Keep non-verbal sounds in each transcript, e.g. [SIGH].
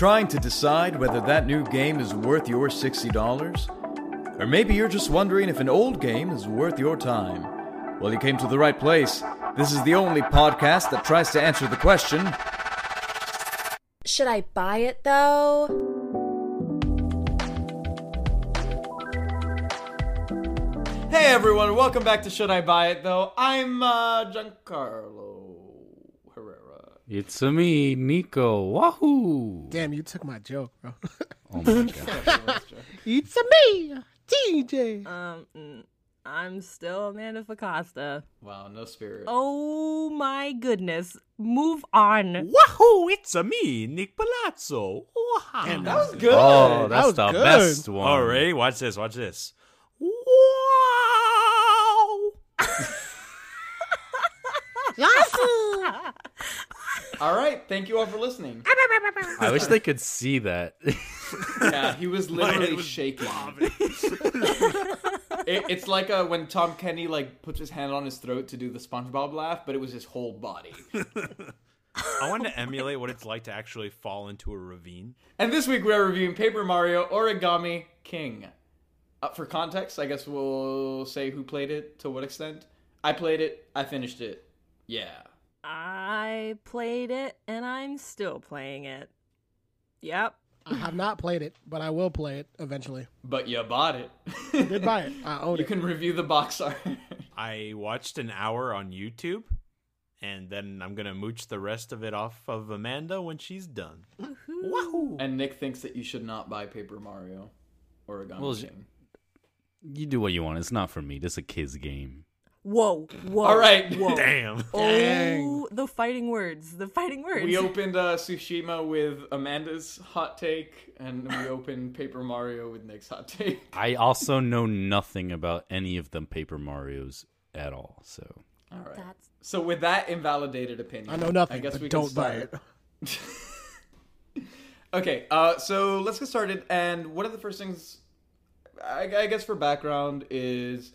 Trying to decide whether that new game is worth your $60? Or maybe you're just wondering if an old game is worth your time. Well, you came to the right place. This is the only podcast that tries to answer the question Should I buy it though? Hey everyone, welcome back to Should I Buy It Though? I'm uh, Giancarlo Herrera. It's a me, Nico. Wahoo! Damn, you took my joke, bro. Oh my god. [LAUGHS] it's a me, DJ. Um, I'm still Amanda Facosta. Wow, no spirit. Oh my goodness. Move on. Wahoo! It's a me, Nick Palazzo. Wow. Damn, that was good. Oh, that's was the good. best one. All right, watch this. Watch this. Wow! [LAUGHS] All right, thank you all for listening. I wish they could see that. yeah, he was literally was shaking. bobbing. [LAUGHS] It, it's like uh, when Tom Kenny like puts his hand on his throat to do the SpongeBob laugh, but it was his whole body. [LAUGHS] I wanted to emulate what it's like to actually fall into a ravine. And this week we are reviewing Paper Mario Origami King. Uh, for context, I guess we'll say who played it to what extent. I played it. I finished it. Yeah. I played it and I'm still playing it. Yep. I have not played it, but I will play it eventually. But you bought it. Did buy it. [LAUGHS] I own You it. can review the box art. [LAUGHS] I watched an hour on YouTube, and then I'm gonna mooch the rest of it off of Amanda when she's done. Wahoo! and Nick thinks that you should not buy Paper Mario Origami Well, King. you do what you want. It's not for me. This is a kid's game. Whoa. Whoa. All right. Whoa. [LAUGHS] Damn. Oh, the fighting words. The fighting words. We opened uh, Tsushima with Amanda's hot take, and we [LAUGHS] opened Paper Mario with Nick's hot take. I also know nothing about any of them Paper Mario's at all. So All right. That's So with that invalidated opinion, I know nothing, I guess but we don't buy it. [LAUGHS] Okay, uh, so let's get started. And one of the first things, I, I guess, for background is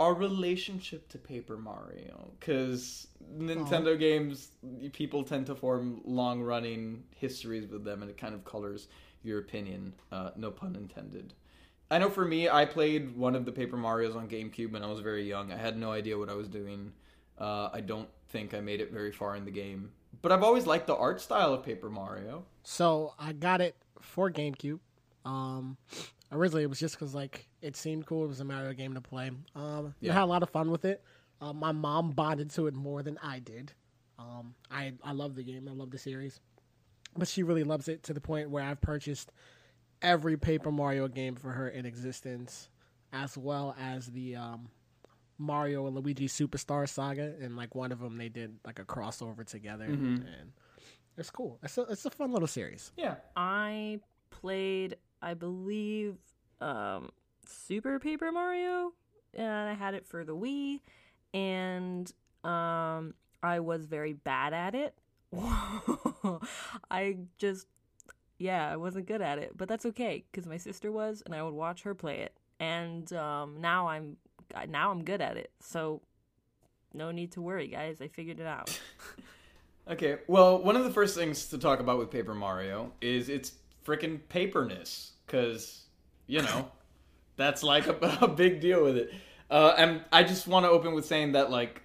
our relationship to Paper Mario. Because Nintendo games, people tend to form long running histories with them, and it kind of colors your opinion. Uh, no pun intended. I know for me, I played one of the Paper Marios on GameCube when I was very young. I had no idea what I was doing. Uh, I don't think I made it very far in the game. But I've always liked the art style of Paper Mario. So I got it for GameCube. Um, originally it was just because like it seemed cool. It was a Mario game to play. Um, Yeah. I had a lot of fun with it. Uh, my mom bonded to it more than I did. Um, I I love the game. I love the series, but she really loves it to the point where I've purchased every Paper Mario game for her in existence, as well as the um, Mario and Luigi Superstar Saga. And like one of them, they did like a crossover together, and it's cool. It's a it's a fun little series. Yeah. I played, I believe, um, Super Paper Mario, and I had it for the Wii, and um, I was very bad at it. [LAUGHS] I just, yeah, I wasn't good at it, but that's okay because my sister was, and I would watch her play it, and um, now I'm now I'm good at it. So no need to worry, guys. I figured it out. [LAUGHS] Okay. Well, one of the first things to talk about with Paper Mario is its freaking paperness, because you know that's like a, [LAUGHS] a big deal with it. Uh, and I just want to open with saying that like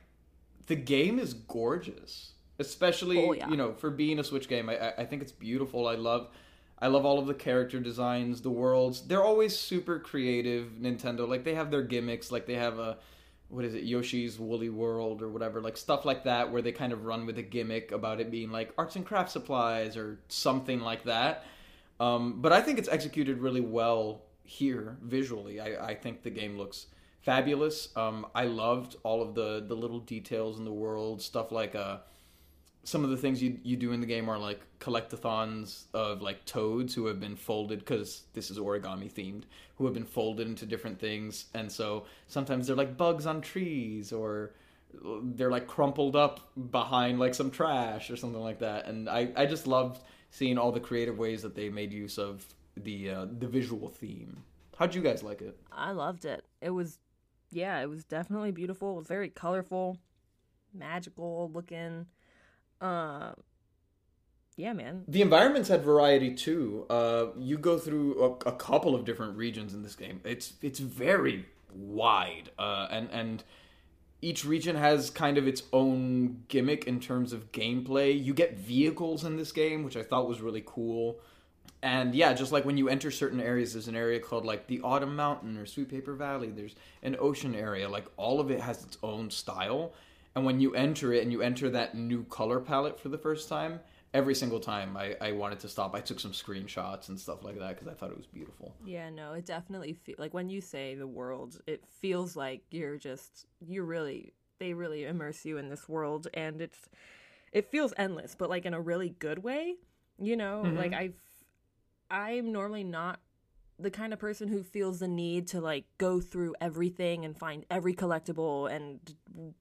the game is gorgeous, especially Oh, yeah. you know for being a Switch game. I, I- I think it's beautiful. I love. I love all of the character designs, the worlds. They're always super creative. Nintendo, like they have their gimmicks, like they have a what is it yoshi's woolly world or whatever like stuff like that where they kind of run with a gimmick about it being like arts and craft supplies or something like that um, but i think it's executed really well here visually. I, I think the game looks fabulous. Um, i loved all of the the little details in the world stuff like uh, some of the things you you do in the game are like collectathons of like toads who have been folded because this is origami themed who have been folded into different things. And so sometimes they're like bugs on trees or they're like crumpled up behind like some trash or something like that. And i i just loved seeing all the creative ways that they made use of the uh, the visual theme how'd you guys like it I loved it. It was, yeah, it was definitely beautiful. It was very colorful, magical looking. Uh, yeah, man. The environments had variety too. Uh, you go through a, a couple of different regions in this game. It's it's very wide, uh, and and each region has kind of its own gimmick in terms of gameplay. You get vehicles in this game, which I thought was really cool. And yeah, just like when you enter certain areas, there's an area called like the Autumn Mountain or Sweet Paper Valley. There's an ocean area. Like all of it has its own style. And when you enter it and you enter that new color palette for the first time, every single time I, I wanted to stop. I took some screenshots and stuff like that because I thought it was beautiful. Yeah, no, it definitely feel like when you say the world, it feels like you're just you really they really immerse you in this world and it's it feels endless, but like in a really good way. You know, mm-hmm. like I've I'm normally not the kind of person who feels the need to like go through everything and find every collectible and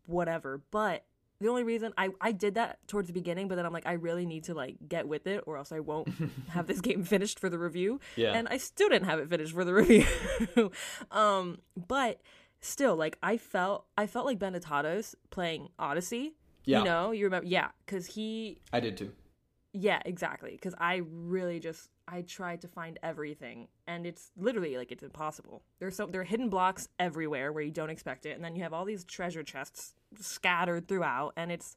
whatever. But the only reason I, I did that towards the beginning, but then I'm like, I really need to like get with it or else I won't [LAUGHS] have this game finished for the review. Yeah. And I still didn't have it finished for the [LAUGHS] review. um, but still, like I felt I felt like Benetatos playing Odyssey. Yeah. You know, you remember yeah, because he I did too. yeah, exactly. Because I really just I tried to find everything, and it's literally like it's impossible. There's so there are hidden blocks everywhere where you don't expect it, and then you have all these treasure chests scattered throughout, and it's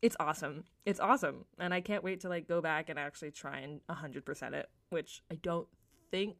it's awesome. It's awesome, and I can't wait to like go back and actually try and hundred percent it, which I don't think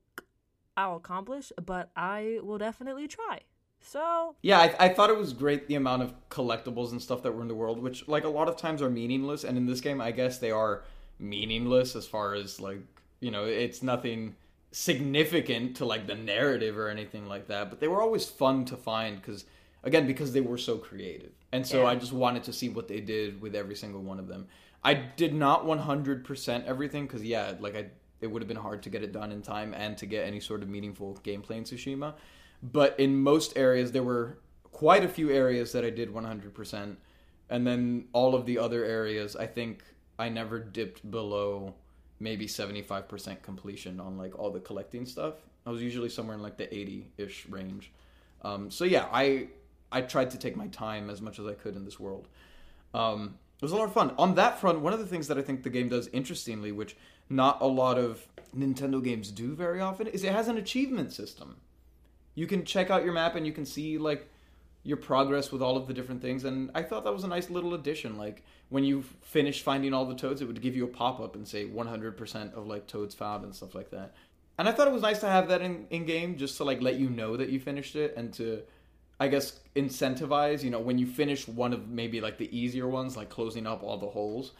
I'll accomplish, but I will definitely try. So Yeah, I, I thought it was great the amount of collectibles and stuff that were in the world, which like a lot of times are meaningless, and in this game, I guess they are meaningless as far as like you know, it's nothing significant to like the narrative or anything like that. But they were always fun to find because again because they were so creative, and so Yeah. I just wanted to see what they did with every single one of them. I did not 100% everything because yeah, like I it would have been hard to get it done in time and to get any sort of meaningful gameplay in Tsushima. But in most areas, there were quite a few areas that I did 100%. And then all of the other areas, I think I never dipped below maybe 75% completion on like all the collecting stuff. I was usually somewhere in like the 80-ish range. Um, so yeah, I I tried to take my time as much as I could in this world. Um, it was a lot of fun. On that front, one of the things that I think the game does interestingly, which not a lot of Nintendo games do very often, is it has an achievement system. You can check out your map and you can see like your progress with all of the different things and I thought that was a nice little addition like when you finish finding all the toads it would give you a pop-up and say 100% of like toads found and stuff like that. And I thought it was nice to have that in, in game just to like let you know that you finished it and to I guess incentivize, you know, when you finish one of maybe like the easier ones, like closing up all the holes,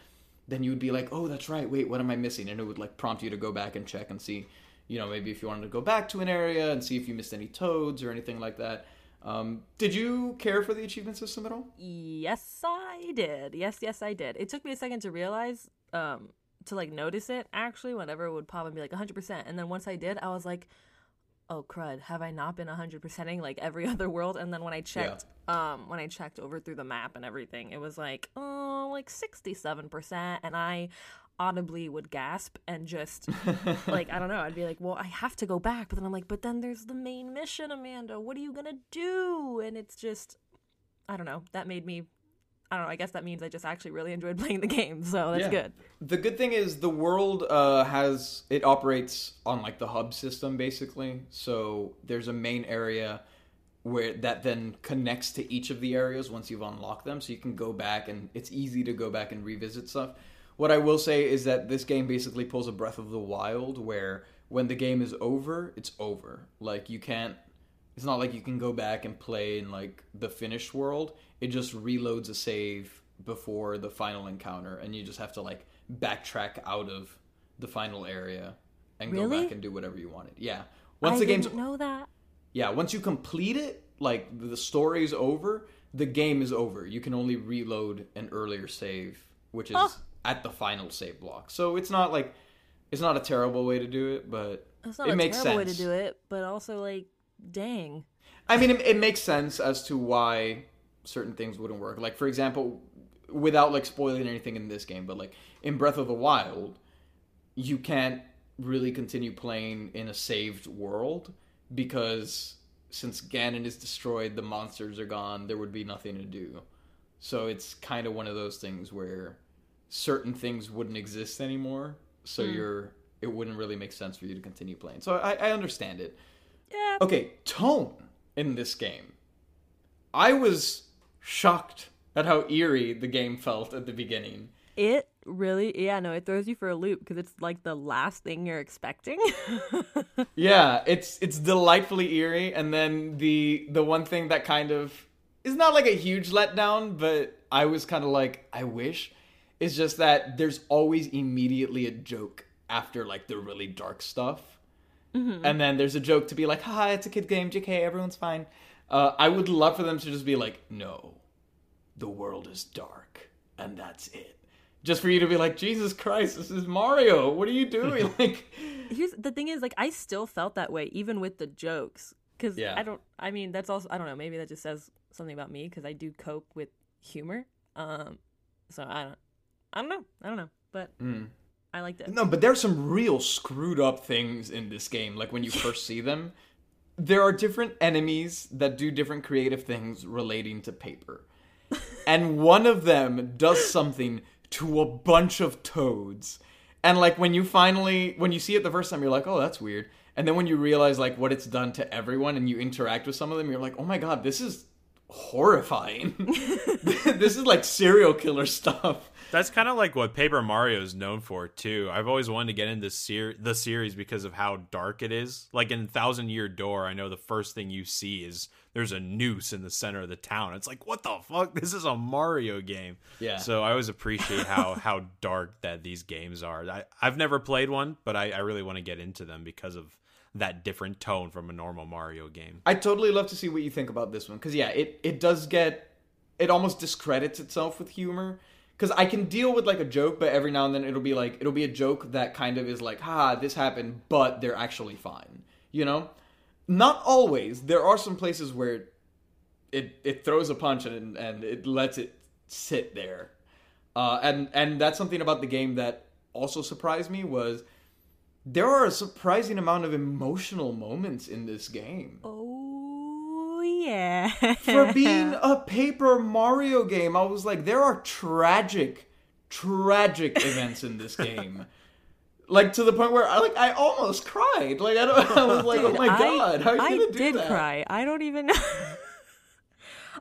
then you would be like, oh, that's right. Wait, what am I missing? And it would like prompt you to go back and check and see, you know, maybe if you wanted to go back to an area and see if you missed any toads or anything like that. Um, did you care for the achievement system at all? Yes, I did. Yes, yes, I did. It took me a second to realize, um, to like notice it actually, whenever it would pop and be like 100%. And then once I did, I was like, oh crud, have I not been 100%ing like every [LAUGHS] other world? And then when I checked, um, when I checked over through the map and everything, it was like, oh, like 67%. And I audibly would gasp and just [LAUGHS] like I don't know. I'd be like, well, I have to go back, but then I'm like, but then there's the main mission, Amanda. What are you gonna do? And it's just, I don't know. That made me. I don't know. I guess that means I just actually really enjoyed [LAUGHS] playing the game, so that's Yeah. good. The good thing is the world uh, has it operates on like the hub system basically. So there's a main area where that then connects to each of the areas once you've unlocked them. So you can go back and it's easy to go back and revisit stuff. What I will say is that this game basically pulls a Breath of the Wild where when the game is over, it's over. Like you can't it's not like you can go back and play in like the finished world. It just reloads a save before the final encounter, and you just have to like backtrack out of the final area and go back and do whatever you wanted. Yeah. Once I the game's didn't know that. yeah, once you complete it, like the story's over, the game is over. You can only reload an earlier save, which is Oh. At the final save block. So it's not like it's not a terrible way to do it, but It's not it a makes terrible way to do it, but also like, dang. I mean, it, it makes sense as to why certain things wouldn't work. Like, for example, without like spoiling anything in this game, but like in Breath of the Wild, you can't really continue playing in a saved world because since Ganon is destroyed, the monsters are gone. There would be nothing to do. So it's kind of one of those things where certain things wouldn't exist anymore. So hmm. you're it wouldn't really make sense for you to continue playing. So I, I understand it. Yeah. Okay, tone in this game. I was shocked at how eerie the game felt at the beginning. It really, yeah, no, it throws you for a loop because it's like the last thing you're expecting. [LAUGHS] Yeah, it's it's delightfully eerie, and then the the one thing that kind of is not like a huge letdown, but I was kind of like, I wish, is just that there's always immediately a joke after like the really dark stuff, and then there's a joke to be like, haha, it's a kid game, JK, everyone's fine. Uh, I would love for them to just be like, no, the world is dark, and that's it. Just for you to be like, Jesus Christ, this is Mario. What are you doing? [LAUGHS] like, Here's the thing is like I still felt that way even with the jokes because Yeah. I don't. I mean, that's also I don't know. Maybe that just says something about me because I do cope with humor. Um, so I don't. I don't know. I don't know, but mm. I liked it. No, but there's some real screwed up things in this game. Like when you first see them, there are different enemies that do different creative things relating to paper. [LAUGHS] And one of them does something to a bunch of toads. And like when you finally when you see it the first time you're like, "Oh, that's weird." And then when you realize like what it's done to everyone and you interact with some of them, you're like, "Oh my god, this is horrifying." [LAUGHS] [LAUGHS] this is like serial killer stuff. That's kind of like what Paper Mario is known for too. I've always wanted to get into ser- the series because of how dark it is. Like in Thousand Year Door, I know the first thing you see is there's a noose in the center of the town. It's like, what the fuck? This is a Mario game. Yeah. So I always appreciate how [LAUGHS] how dark that these games are. I, I've never played one, but I, I really want to get into them because of that different tone from a normal Mario game. I totally love to see what you think about this one because yeah, it it does get it almost discredits itself with humor because I can deal with like a joke, but every now and then it'll be like it'll be a joke that kind of is like, ha, this happened, but they're actually fine, you know. Not always. There are some places where it it throws a punch and and it lets it sit there, uh, and and that's something about the game that also surprised me was there are a surprising amount of emotional moments in this game Oh yeah. for being [LAUGHS] a paper Mario game, I was like, there are tragic, tragic events in this game. Like to the point where I like I almost cried. Like I don't [LAUGHS] I was like, oh my I- god, how are you I gonna do did that? cry. I don't even. know. [LAUGHS]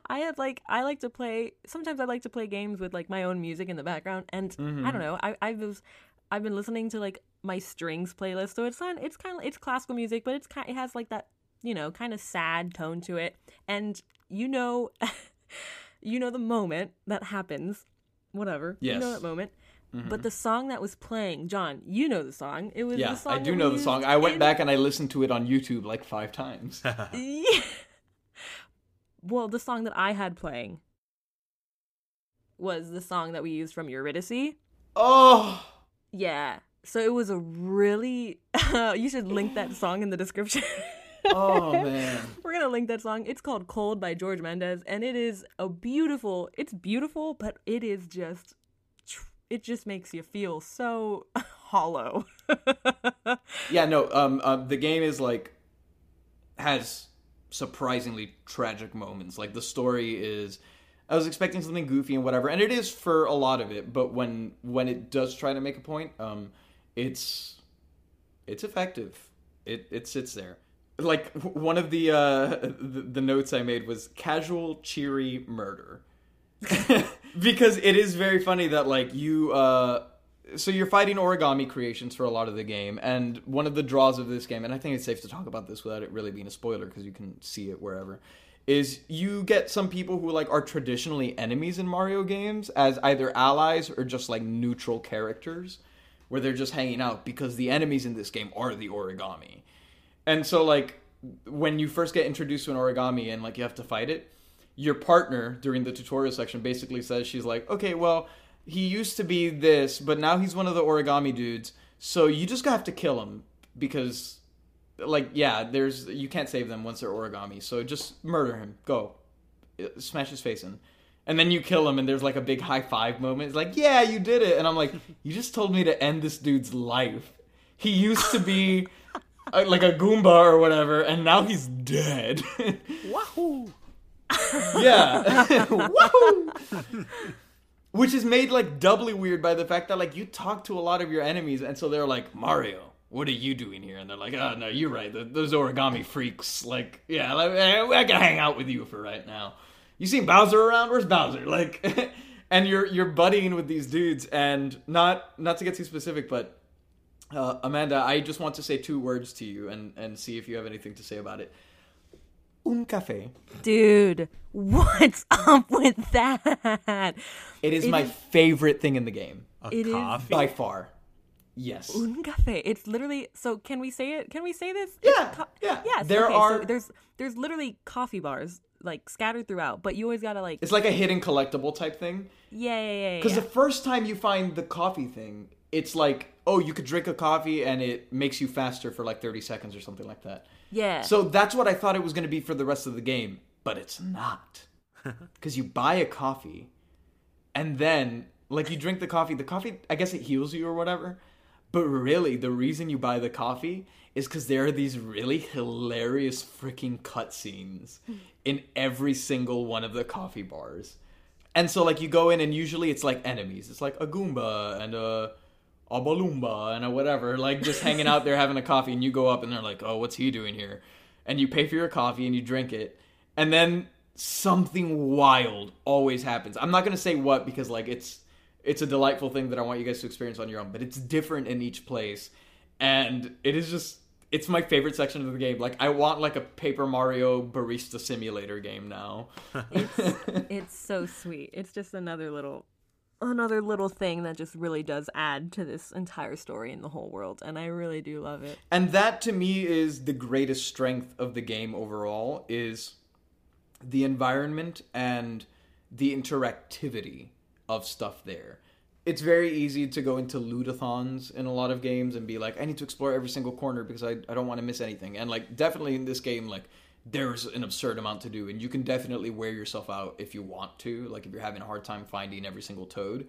I had like I like to play. Sometimes I like to play games with like my own music in the background, and Mm-hmm. I don't know. I I was I've been listening to like my strings playlist, so it's not. It's kind of it's classical music, but it's kind. It has like that you know kind of sad tone to it, and you know, [LAUGHS] you know the moment that happens. Whatever. You know that moment. Mm-hmm. But the song that was playing, John, you know the song. It was Yeah, the song I do know the song. I went in- back and I listened to it on YouTube like five times. [LAUGHS] [LAUGHS] Yeah. Well, the song that I had playing was the song that we used from Eurydice. oh, Yeah. So it was a really. you should link that song in the description. Oh [LAUGHS] man. We're gonna link that song. It's called "Cold" by George Mendez, and it is a beautiful. It's beautiful, but it is just. It just makes you feel so [LAUGHS] hollow. [LAUGHS] Yeah, no. Um, um, the game is like has surprisingly tragic moments. Like the story is, I was expecting something goofy and whatever, and it is for a lot of it. But when when it does try to make a point, um, it's it's effective. It it sits there. Like one of the uh the, the notes I made was casual cheery murder. [LAUGHS] because it is very funny that like you uh so you're fighting origami creations for a lot of the game and one of the draws of this game and i think it's safe to talk about this without it really being a spoiler because you can see it wherever is you get some people who like are traditionally enemies in mario games as either allies or just like neutral characters where they're just hanging out because the enemies in this game are the origami and so like when you first get introduced to an origami and like you have to fight it, your partner during the tutorial section basically says she's like, "Okay, well, he used to be this, but now he's one of the origami dudes. So you just have to kill him because like yeah, there's you can't save them once they're origami. So just murder him. Go. Uh, Smash his face in." And then you kill him, and there's like a big high five moment. It's like, yeah, you did it. And I'm like, you just told me to end this dude's life. He used to be [LAUGHS] uh, like a Goomba or whatever, and now he's dead. [LAUGHS] Wahoo! yeah. [LAUGHS] Wahoo! which is made like doubly weird by the fact that like you talk to a lot of your enemies, and so they're like Mario. What are you doing here? And they're like, oh no, you're right. th- Those origami freaks. Like, yeah, like, eh, I can hang out with you for right now. You seen Bowser around? Where's Bowser? Like, and you're you're buddying with these dudes, and not not to get too specific, but uh, Amanda, I just want to say two words to you, and and see if you have anything to say about it. Un café. Dude, what's up with that? It is It my is- favorite thing in the game A It is- coffee. by far. Yes. Un café. It's literally so. Can we say it? Can we say this? Yeah, co- yeah. Yes. There okay, are- So there's there's literally coffee bars like scattered throughout, but you always gotta like. It's like a hidden collectible type thing. yeah, yeah, yeah. Because yeah. the first time you find the coffee thing, it's like, oh, you could drink a coffee and it makes you faster for like 30 seconds or something like that. yeah. So that's what I thought it was going to be for the rest of the game, but it's not. [LAUGHS] Because you buy a coffee, and then, like, you drink the coffee. The coffee, I guess it heals you or whatever. But really, the reason you buy the coffee is because there are these really hilarious freaking cutscenes [LAUGHS] in every single one of the coffee bars. And so, like, you go in, and usually it's like enemies. It's like a Goomba and a a Balloomba and a whatever, like just hanging out there having a coffee, and you go up and they're like, "Oh, what's he doing here?" And you pay for your coffee and you drink it, and then something wild always happens. I'm not gonna say what because like it's it's a delightful thing that I want you guys to experience on your own, but it's different in each place, and it is just it's my favorite section of the game. Like I want like a Paper Mario barista simulator game now. it's so sweet. It's just another little another little thing that just really does add to this entire story in the whole world and I really do love it. and that to me is the greatest strength of the game overall is the environment and the interactivity of stuff there it's very easy to go into lootathons in a lot of games and be like i need to explore every single corner because i, I don't want to miss anything and like definitely in this game like there's an absurd amount to do and you can definitely wear yourself out if you want to like if you're having a hard time finding every single toad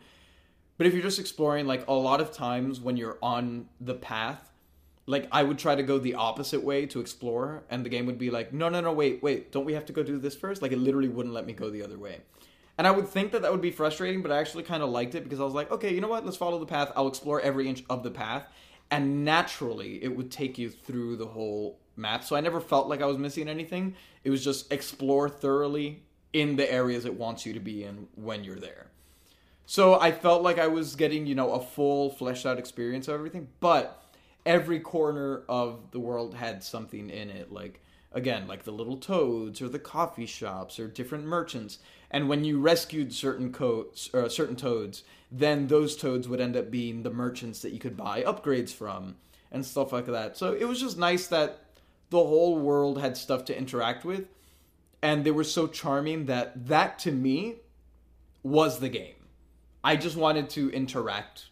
but if you're just exploring like a lot of times when you're on the path like I would try to go the opposite way to explore, and the game would be like, no, no, no, wait, wait, don't we have to go do this first? Like it literally wouldn't let me go the other way. And I would think that that would be frustrating, but I actually kind of liked it because I was like, okay, you know what? Let's follow the path. I'll explore every inch of the path, and naturally, it would take you through the whole map. So I never felt like I was missing anything. It was just explore thoroughly in the areas it wants you to be in when you're there. So I felt like I was getting, you know, a full fleshed out experience of everything, but every corner of the world had something in it like again like the little toads or the coffee shops or different merchants and when you rescued certain coats uh, certain toads then those toads would end up being the merchants that you could buy upgrades from and stuff like that so it was just nice that the whole world had stuff to interact with and they were so charming that that to me was the game i just wanted to interact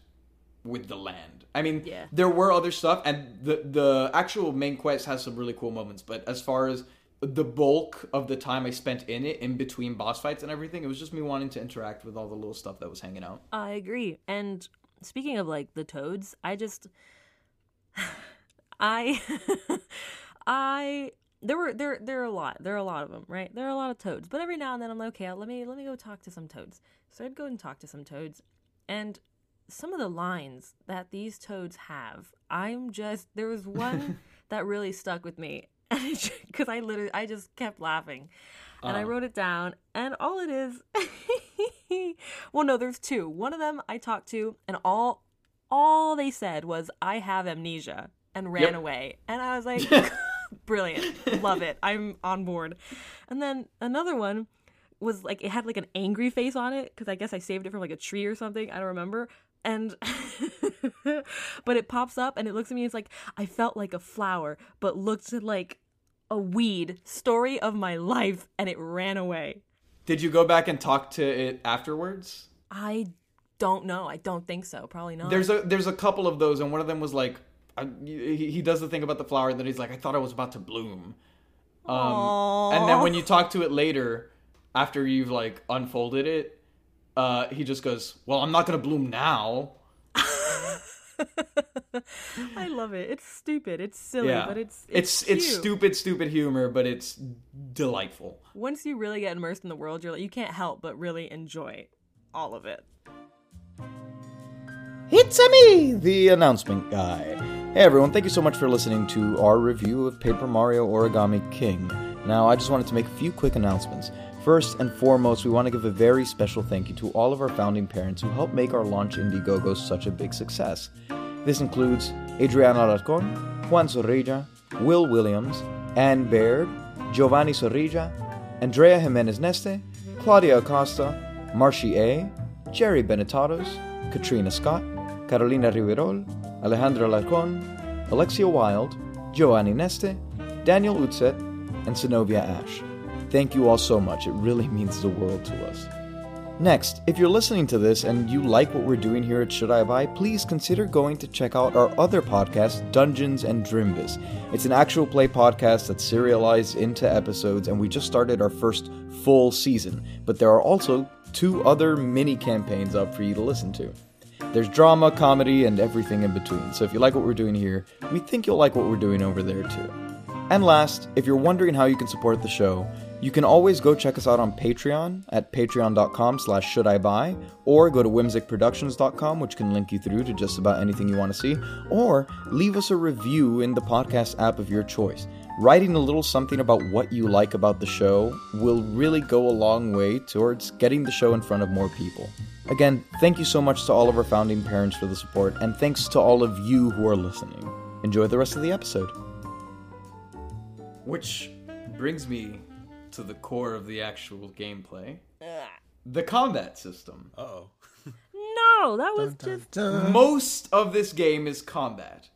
with the land. I mean, Yeah. there were other stuff, and the the actual main quest has some really cool moments. But as far as the bulk of the time I spent in it, in between boss fights and everything, it was just me wanting to interact with all the little stuff that was hanging out. I agree. And speaking of like the toads, I just I [LAUGHS] I there were there there are a lot. There are a lot of them, right? There are a lot of toads. But every now and then I'm like, okay, let me let me go talk to some toads. So I'd go and talk to some toads. And some of the lines that these toads have, I'm just there was one [LAUGHS] that really stuck with me. Because I literally, I just kept laughing, and I Uh. wrote it down. And all it is, [LAUGHS] well, no, there's two. One of them I talked to, and all, all they said was, "I have amnesia," and ran Yep. away. And I was like, [LAUGHS] [LAUGHS] brilliant, love it, I'm on board. And then another one was like it had like an angry face on it because I guess I saved it from like a tree or something. I don't remember. And but it pops up and it looks at me. It's like I felt like a flower, but looked like a weed. Story of my life, and it ran away. Did you go back and talk to it afterwards? I don't know. I don't think so. Probably not. There's a there's a couple of those, and one of them was like, I, he, he does the thing about the flower, and then he's like, I thought I was about to bloom. Um, and then when you talk to it later, after you've like unfolded it, uh, he just goes, "Well, I'm not gonna bloom now." [LAUGHS] I love it. It's stupid. It's silly, yeah, but it's it's it's it's stupid, stupid humor, but it's delightful. Once you really get immersed in the world, you're like you can't help but really enjoy all of it. It's a me, the announcement guy. Hey everyone, thank you so much for listening to our review of Paper Mario Origami King. Now, I just wanted to make a few quick announcements. First and foremost, we want to give a very special thank you to all of our founding parents who helped make our launch Indiegogo such a big success. This includes Adriana Alarcon, Juan Zorrilla, Will Williams, Anne Baird, Giovanni Zorrilla, Andrea Jimenez Neste, Claudia Acosta, Marci A., Jerry Benetatos, Katrina Scott, Carolina Riverol, Alejandra Alarcon, Alexia Wild, Giovanni Neste, Daniel Utzet, and Sinovia Ash. Thank you all so much. It really [LAUGHS] means the world to us. Next, if you're listening to this and you like what we're doing here at Should I Buy, please consider going to check out our other podcast, Dungeons and Drimbus. It's an actual play podcast that's serialized into episodes, and we just started our first full season. But there are also two other mini campaigns up for you to listen to. There's drama, comedy, and everything in between. So if you like what we're doing here, we think you'll like what we're doing over there too. And last, if you're wondering how you can support the show, you can always go check us out on Patreon at patreon.com slash should I buy, or go to whimsicproductions.com, which can link you through to just about anything you want to see, or leave us a review in the podcast app of your choice. Writing a little something about what you like about the show will really go a long way towards getting the show in front of more people. Again, thank you so much to all of our founding parents for the support, and thanks to all of you who are listening. Enjoy the rest of the episode. Which brings me to the core of the actual gameplay the combat system. Oh. No, that was just Dun. Most of this game is combat.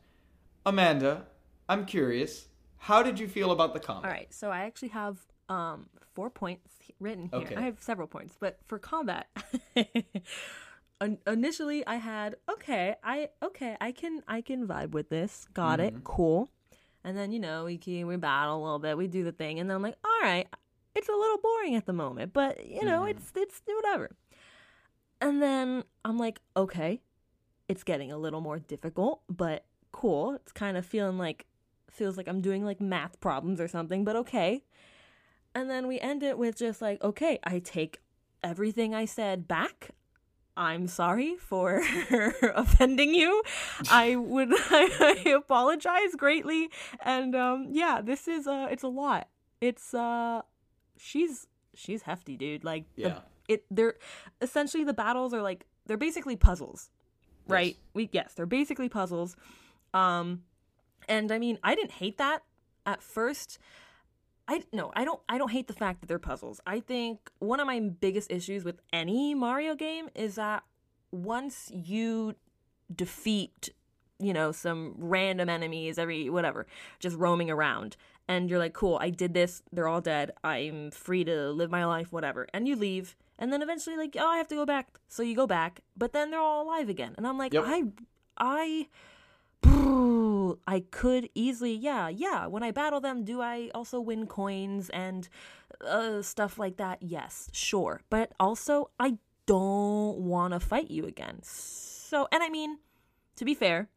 Amanda, I'm curious, how did you feel about the combat? all right. So I actually have um four points written here. Okay. I have several points, but for combat, [LAUGHS] in- initially I had okay, I okay, I can I can vibe with this. Got Mm-hmm. it, cool. And then you know we can, we battle a little bit, we do the thing, and then I'm like, all right, it's a little boring at the moment, but you know Mm-hmm. it's it's whatever. And then I'm like, okay, it's getting a little more difficult, but cool. It's kind of feeling like feels like I'm doing like math problems or something, but okay. And then we end it with just like, okay, I take everything I said back. I'm sorry for [LAUGHS] offending you. I would [LAUGHS] I, apologize greatly. And um yeah, this is uh it's a lot. It's uh she's she's hefty, dude. Like the- Yeah. it they're essentially the battles are like they're basically puzzles. Right? Yes. We yes, they're basically puzzles. Um and I mean, I didn't hate that at first. I no, I don't I don't hate the fact that they're puzzles. I think one of my biggest issues with any Mario game is that once you defeat, you know, some random enemies every whatever, just roaming around and you're like, "Cool, I did this. They're all dead. I'm free to live my life, whatever." And you leave and then eventually like, "Oh, I have to go back." So you go back, but then they're all alive again. And I'm like, Yep. "I I I could easily, yeah, yeah. When I battle them, do I also win coins and uh, stuff like that? Yes, sure. But also, I don't want to fight you again. So, and I mean, to be fair,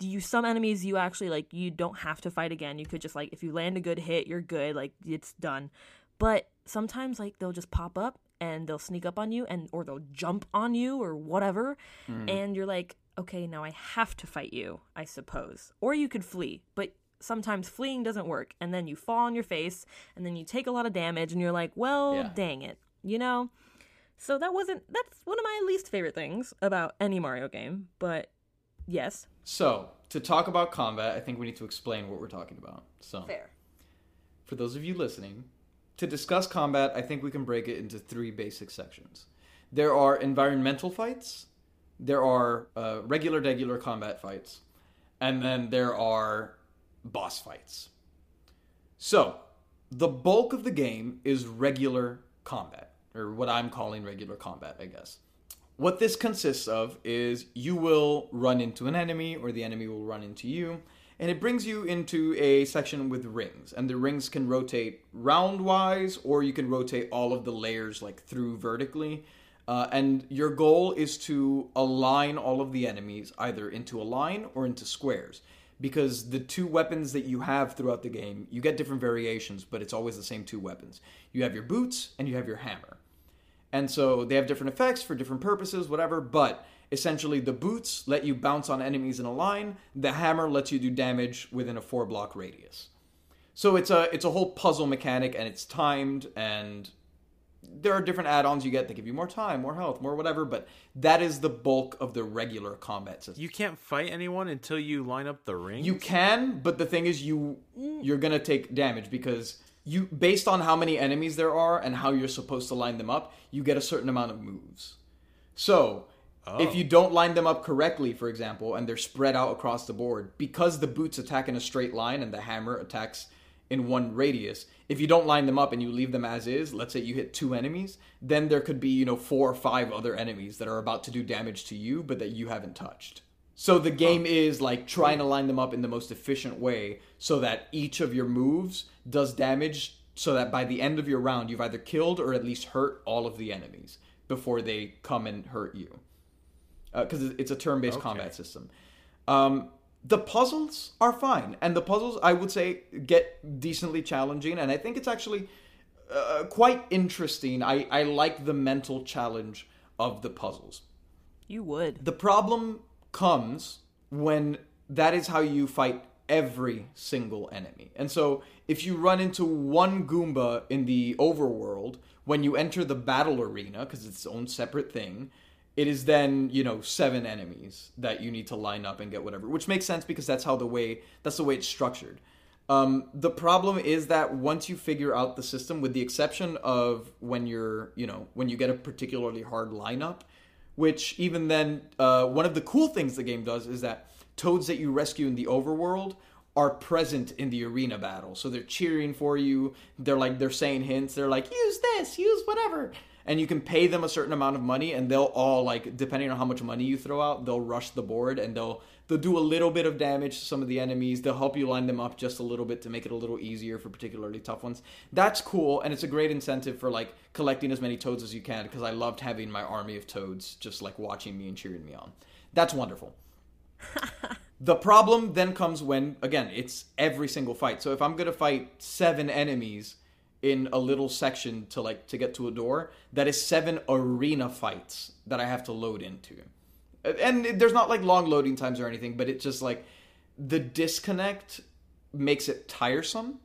you some enemies you actually like you don't have to fight again. You could just like if you land a good hit, you're good. Like it's done. But sometimes like they'll just pop up and they'll sneak up on you and or they'll jump on you or whatever mm. and you're like okay now i have to fight you i suppose or you could flee but sometimes fleeing doesn't work and then you fall on your face and then you take a lot of damage and you're like well Yeah. dang it you know so that wasn't that's one of my least favorite things about any mario game but yes So, to talk about combat, I think we need to explain what we're talking about. So, fair for those of you listening, to discuss combat, I think we can break it into three basic sections. There are environmental fights, there are uh, regular, regular combat fights, and then there are boss fights. So, the bulk of the game is regular combat, or what I'm calling regular combat, I guess. What this consists of is you will run into an enemy, or the enemy will run into you, and it brings you into a section with rings. And the rings can rotate round wise, or you can rotate all of the layers like through vertically. Uh, and your goal is to align all of the enemies either into a line or into squares. Because the two weapons that you have throughout the game, you get different variations, but it's always the same two weapons. You have your boots and you have your hammer. And so they have different effects for different purposes, whatever, but essentially the boots let you bounce on enemies in a line, the hammer lets you do damage within a 4 block radius. So it's a it's a whole puzzle mechanic and it's timed and there are different add-ons you get that give you more time, more health, more whatever, but that is the bulk of the regular combat system. You can't fight anyone until you line up the ring. You can, but the thing is you you're going to take damage because you based on how many enemies there are and how you're supposed to line them up, you get a certain amount of moves. So, if oh. you don't line them up correctly, for example, and they're spread out across the board, because the boots attack in a straight line and the hammer attacks in one radius, if you don't line them up and you leave them as is, let's say you hit two enemies, then there could be, you know, four or five other enemies that are about to do damage to you, but that you haven't touched. So the game is like trying to line them up in the most efficient way so that each of your moves does damage so that by the end of your round you've either killed or at least hurt all of the enemies before they come and hurt you. Because it's a turn based combat system. Um, the puzzles are fine, and the puzzles I would say get decently challenging, and I think it's actually uh, quite interesting. I, I like the mental challenge of the puzzles. You would. The problem comes when that is how you fight every single enemy. And so if you run into one Goomba in the overworld, when you enter the battle arena, because it's its own separate thing, it is then, you know, seven enemies that you need to line up and get whatever, which makes sense because that's how the way that's the way it's structured. Um, the problem is that once you figure out the system, with the exception of when you're, you know, when you get a particularly hard lineup, which even then, uh, one of the cool things the game does is that toads that you rescue in the overworld are present in the arena battle. So they're cheering for you. They're like they're saying hints. They're like use this, use whatever. And you can pay them a certain amount of money and they'll all like depending on how much money you throw out, they'll rush the board and they'll they'll do a little bit of damage to some of the enemies. They'll help you line them up just a little bit to make it a little easier for particularly tough ones. That's cool and it's a great incentive for like collecting as many toads as you can because I loved having my army of toads just like watching me and cheering me on. That's wonderful. [LAUGHS] The problem then comes when, again, it's every single fight. So if I'm gonna fight seven enemies in a little section to like to get to a door, that is seven arena fights that I have to load into. And there's not like long loading times or anything, but it's just like the disconnect makes it tiresome.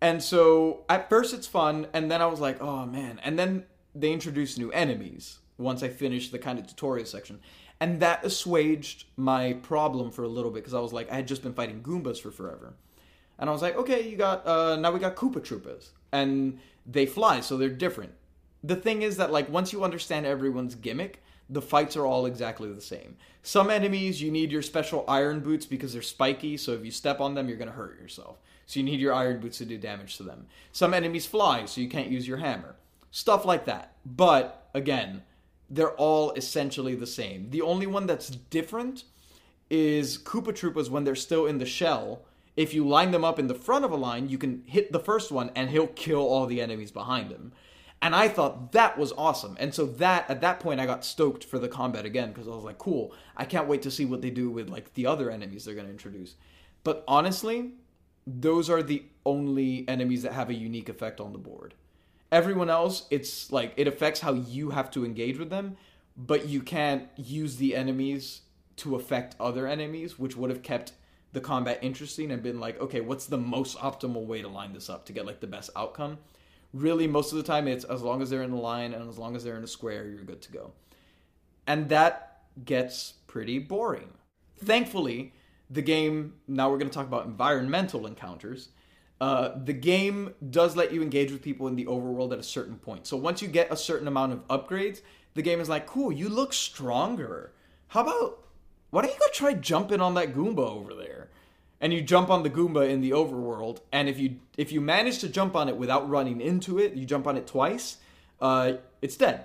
And so at first it's fun, and then I was like, oh man. And then they introduced new enemies once I finished the kind of tutorial section. And that assuaged my problem for a little bit because I was like, I had just been fighting Goombas for forever. And I was like, okay, you got, uh, now we got Koopa Troopas. And they fly, so they're different. The thing is that, like, once you understand everyone's gimmick, the fights are all exactly the same. Some enemies, you need your special iron boots because they're spiky, so if you step on them, you're going to hurt yourself. So you need your iron boots to do damage to them. Some enemies fly, so you can't use your hammer. Stuff like that. But, again, they're all essentially the same. The only one that's different is Koopa Troopas when they're still in the shell. If you line them up in the front of a line, you can hit the first one and he'll kill all the enemies behind him. And I thought that was awesome. And so that at that point I got stoked for the combat again because I was like, cool. I can't wait to see what they do with like the other enemies they're going to introduce. But honestly, those are the only enemies that have a unique effect on the board. Everyone else, it's like it affects how you have to engage with them, but you can't use the enemies to affect other enemies, which would have kept the combat interesting and been like, okay, what's the most optimal way to line this up to get like the best outcome? Really, most of the time, it's as long as they're in the line and as long as they're in a square, you're good to go. And that gets pretty boring. Thankfully, the game, now we're going to talk about environmental encounters. Uh, the game does let you engage with people in the overworld at a certain point. So once you get a certain amount of upgrades, the game is like, cool, you look stronger. How about, why don't you go try jumping on that Goomba over there? And you jump on the Goomba in the overworld, and if you if you manage to jump on it without running into it, you jump on it twice, uh, it's dead.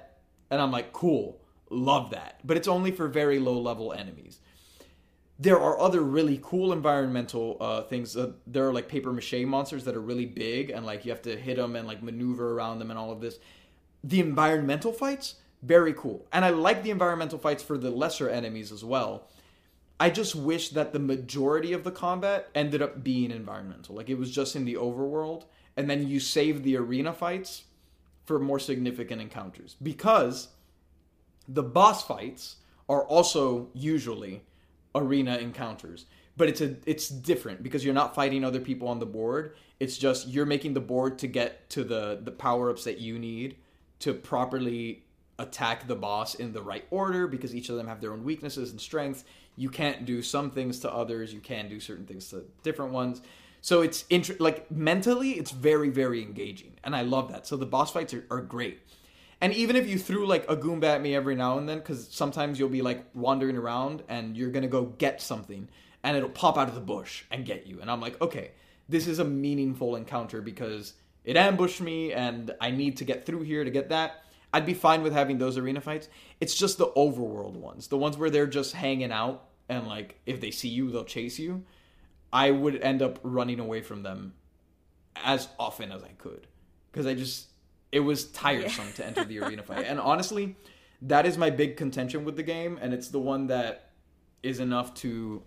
And I'm like, cool, love that. But it's only for very low level enemies there are other really cool environmental uh, things. Uh, there are like paper mache monsters that are really big, and like you have to hit them and like maneuver around them and all of this. The environmental fights, very cool, and I like the environmental fights for the lesser enemies as well. I just wish that the majority of the combat ended up being environmental, like it was just in the overworld, and then you save the arena fights for more significant encounters. Because the boss fights are also usually arena encounters. But it's a it's different because you're not fighting other people on the board. It's just you're making the board to get to the the power-ups that you need to properly attack the boss in the right order because each of them have their own weaknesses and strengths you can't do some things to others you can do certain things to different ones so it's like mentally it's very very engaging and i love that so the boss fights are, are great and even if you threw like a Goomba at me every now and then, because sometimes you'll be like wandering around and you're gonna go get something, and it'll pop out of the bush and get you. And I'm like, okay, this is a meaningful encounter because it ambushed me and I need to get through here to get that. I'd be fine with having those arena fights. It's just the overworld ones, the ones where they're just hanging out and like if they see you, they'll chase you. I would end up running away from them as often as I could because I just it was tiresome to enter the arena fight. [LAUGHS] And honestly, that is my big contention with the game, and it's the one that is enough to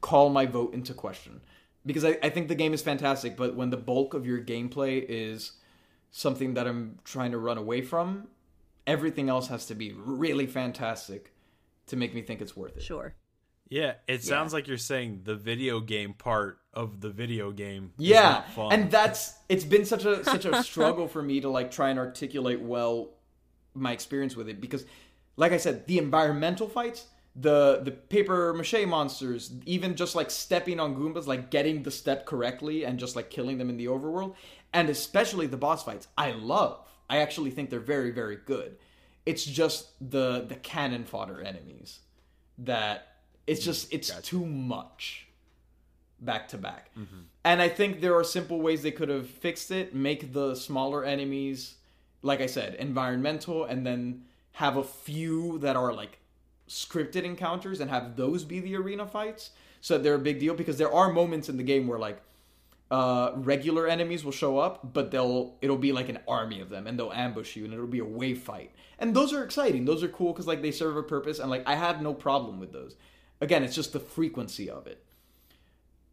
call my vote into question. Because I, I think the game is fantastic, but when the bulk of your gameplay is something that I'm trying to run away from, everything else has to be really fantastic to make me think it's worth it. Sure. Yeah, it sounds like you're saying the video game part of the video game. Yeah, and that's it's been such a such a struggle for me to like try and articulate well my experience with it because, like I said, the environmental fights, the the paper mache monsters, even just like stepping on Goombas, like getting the step correctly and just like killing them in the overworld, and especially the boss fights, I love. I actually think they're very very good. It's just the the cannon fodder enemies that it's just it's too much back to back. And I think there are simple ways they could have fixed it. Make the smaller enemies, like I said, environmental, and then have a few that are like scripted encounters and have those be the arena fights. So they're a big deal because there are moments in the game where like uh, regular enemies will show up, but they'll it'll be like an army of them, and they'll ambush you, and it'll be a wave fight. And those are exciting. Those are cool because like they serve a purpose, and like I have no problem with those. Again, it's just the frequency of it.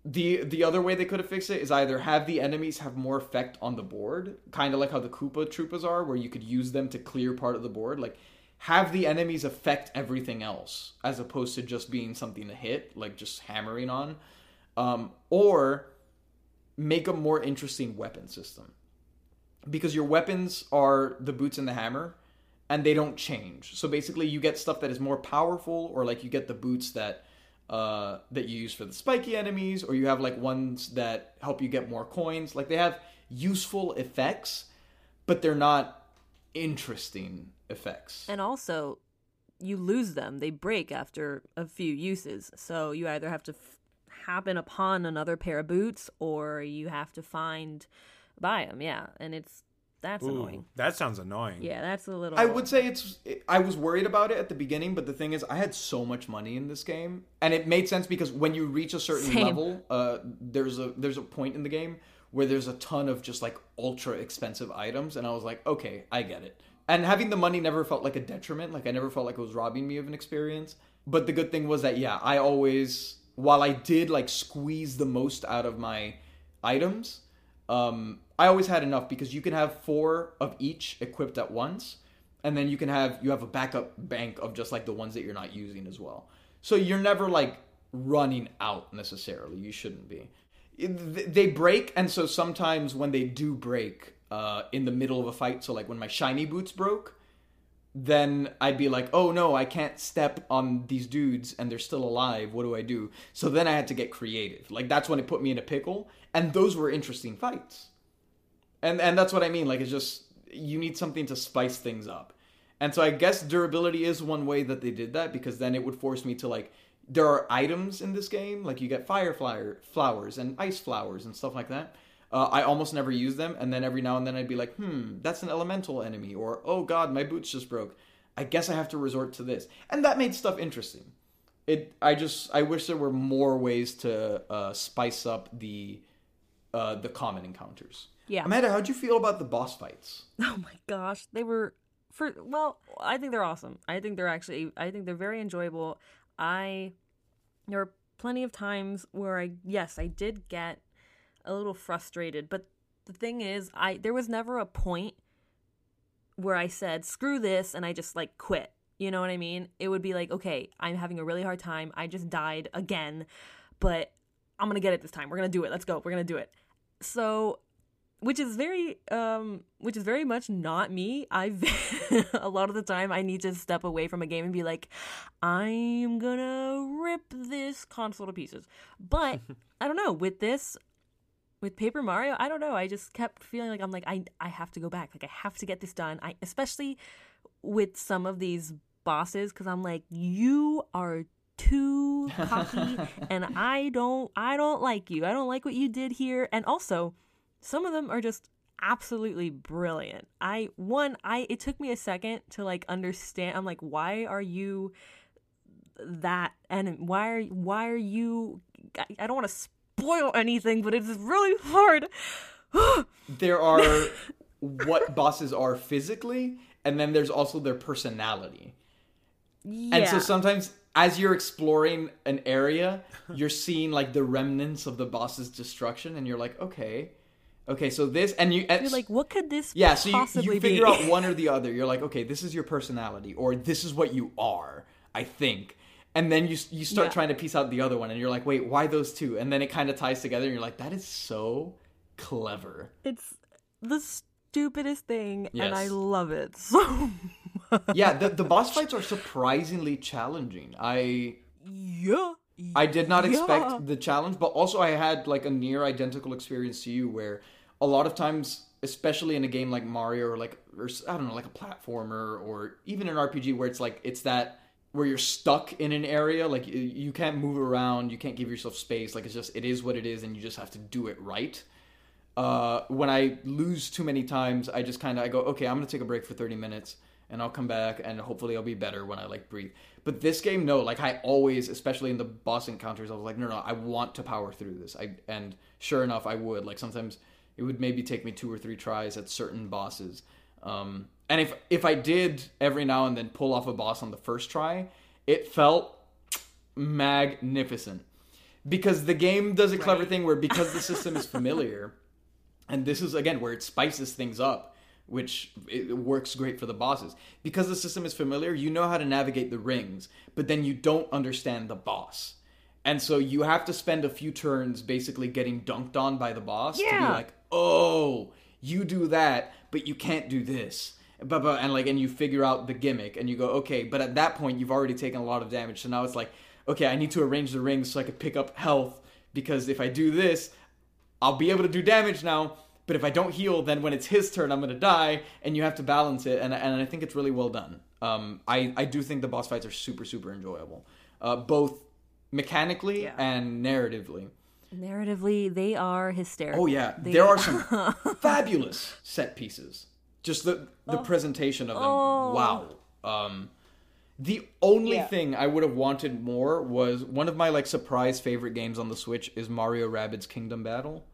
The the other way they could have fixed it is either have the enemies have more effect on the board, kind of like how the Koopa Troopas are, where you could use them to clear part of the board. Like have the enemies affect everything else, as opposed to just being something to hit, like just hammering on. Um, or make a more interesting weapon system because your weapons are the boots and the hammer and they don't change so basically you get stuff that is more powerful or like you get the boots that uh that you use for the spiky enemies or you have like ones that help you get more coins like they have useful effects but they're not interesting effects And also, you lose them. They break after a few uses. So you either have to f- happen upon another pair of boots or you have to find, buy them. Yeah. And it's, that's Ooh, annoying. that sounds annoying. Yeah, that's a little. I would say it's. I was worried about it at the beginning, but the thing is, I had so much money in this game, and it made sense because when you reach a certain Same. level, uh, there's a there's a point in the game where there's a ton of just like ultra expensive items, and I was like, okay, I get it. And having the money never felt like a detriment. Like I never felt like it was robbing me of an experience. But the good thing was that yeah, I always, while I did like squeeze the most out of my items, um, I always had enough because you can have four of each equipped at once, and then you can have you have a backup bank of just like the ones that you're not using as well. So you're never like running out necessarily. You shouldn't be. They break, and so sometimes when they do break uh, in the middle of a fight, so like when my shiny boots broke, then I'd be like, oh no, I can't step on these dudes and they're still alive. What do I do? So then I had to get creative. Like that's when it put me in a pickle, and those were interesting fights. And and that's what I mean. Like it's just you need something to spice things up. And so I guess durability is one way that they did that because then it would force me to like there are items in this game like you get fire flower, flowers and ice flowers and stuff like that. Uh, I almost never use them, and then every now and then I'd be like, "Hmm, that's an elemental enemy," or "Oh God, my boots just broke. I guess I have to resort to this," and that made stuff interesting. It. I just. I wish there were more ways to uh, spice up the uh, the common encounters. Yeah. Amanda, how'd you feel about the boss fights? [LAUGHS] Oh my gosh, they were for well, I think they're awesome. I think they're actually I think they're very enjoyable. I there were plenty of times where I yes, I did get a little frustrated, but the thing is, I there was never a point where I said, screw this, and I just like quit. You know what I mean? It would be like, okay, I'm having a really hard time. I just died again, but I'm gonna get it this time. We're gonna do it. Let's go. We're gonna do it. So, which is very, um, which is very much not me. I've [LAUGHS] a lot of the time I need to step away from a game and be like, I'm gonna rip this console to pieces. But [LAUGHS] I don't know with this, with Paper Mario, I don't know. I just kept feeling like I'm like I I have to go back. Like I have to get this done. I especially with some of these bosses because I'm like you are too cocky [LAUGHS] and I don't I don't like you. I don't like what you did here. And also, some of them are just absolutely brilliant. I one I it took me a second to like understand. I'm like why are you that and why are why are you I, I don't want to spoil anything, but it's really hard. [SIGHS] there are [LAUGHS] what bosses are physically, and then there's also their personality. yeah. And so sometimes as you're exploring an area, you're seeing like the remnants of the boss's destruction, and you're like, okay, okay, so this, and you, and, You're like, what could this be? yeah, so you, you figure be? out one or the other. You're like, okay, this is your personality, or this is what you are, I think. And then you you start Yeah. trying to piece out the other one, and you're like, wait, why those two? And then it kind of ties together, and you're like, that is so clever. It's the stupidest thing, and I love it [LAUGHS] so yeah, the, the boss fights are surprisingly challenging. I yeah. I did not Yeah. expect the challenge, but also I had like a near identical experience to you where a lot of times, especially in a game like Mario or like or I don't know, like a platformer or even an RPG where it's like it's that where you're stuck in an area, like you, you can't move around, you can't give yourself space, like it's just it is what it is, and you just have to do it right. Uh, when I lose too many times, I just kind of I go, okay, I'm gonna take a break for 30 minutes, and I'll come back, and hopefully I'll be better when I like breathe. But this game, no, like I always, especially in the boss encounters, I was like, no, no, I want to power through this. I and sure enough, I would. Like sometimes it would maybe take me two or three tries at certain bosses. Um, and if if I did every now and then pull off a boss on the first try, it felt magnificent. Because the game does a clever thing where because the system is [LAUGHS] familiar and this is again where it spices things up which it works great for the bosses. Because the system is familiar you know how to navigate the rings but then you don't understand the boss and so you have to spend a few turns basically getting dunked on by the boss to be like oh you do that but you can't do this. And like and you figure out the gimmick and you go okay but at that point you've already taken a lot of damage. So now it's like okay i need to arrange the rings so i could pick up health because if i do this I'll be able to do damage now, but if I don't heal, then when it's his turn, I'm going to die, and you have to balance it, and, and I think it's really well done. Um, I, I do think the boss fights are super, super enjoyable, uh, both mechanically Yeah. and narratively. Narratively, they are hysterical. Oh, yeah. They- There are some [LAUGHS] fabulous set pieces. Just the, the presentation of them. Oh. Wow. Um, the only Yeah. thing I would have wanted more was one of my like surprise favorite games on the Switch is Mario Rabbids Kingdom Battle.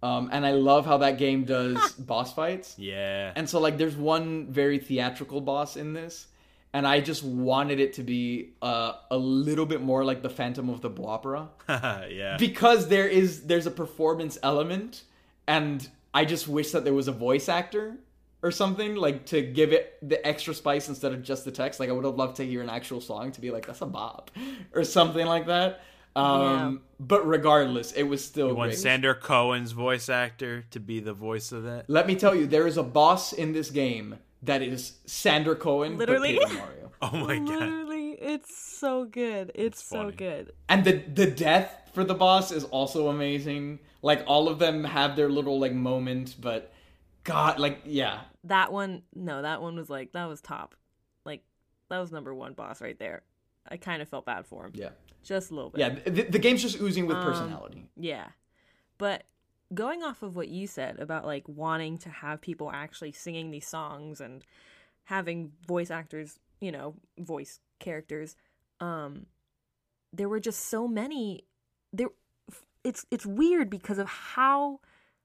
Um, and I love how that game does [LAUGHS] boss fights. Yeah. And so like there's one very theatrical boss in this, and I just wanted it to be uh, a little bit more like the Phantom of the Opera [LAUGHS] yeah. because there is there's a performance element, and I just wish that there was a voice actor or something like to give it the extra spice instead of just the text. Like I would have loved to hear an actual song to be like that's a bop [LAUGHS] or something like that. Um, But regardless, it was still You want great. Sander Cohen's voice actor to be the voice of that? Let me tell you, there is a boss in this game that is Sander Cohen, but Literally. Paper Mario. [LAUGHS] Oh my god. Literally, it's so good. It's so good. And the the death for the boss is also amazing. Like all of them have their little like moment, but God, like yeah, That one, no, that one was like that was top. Like that was number one boss right there. I kind of felt bad for him, yeah, just a little bit. yeah. The, the game's just oozing with Um, personality. Yeah. But going off of what you said about like wanting to have people actually singing these songs and having voice actors, you know, voice characters, um there were just so many there it's it's weird because of how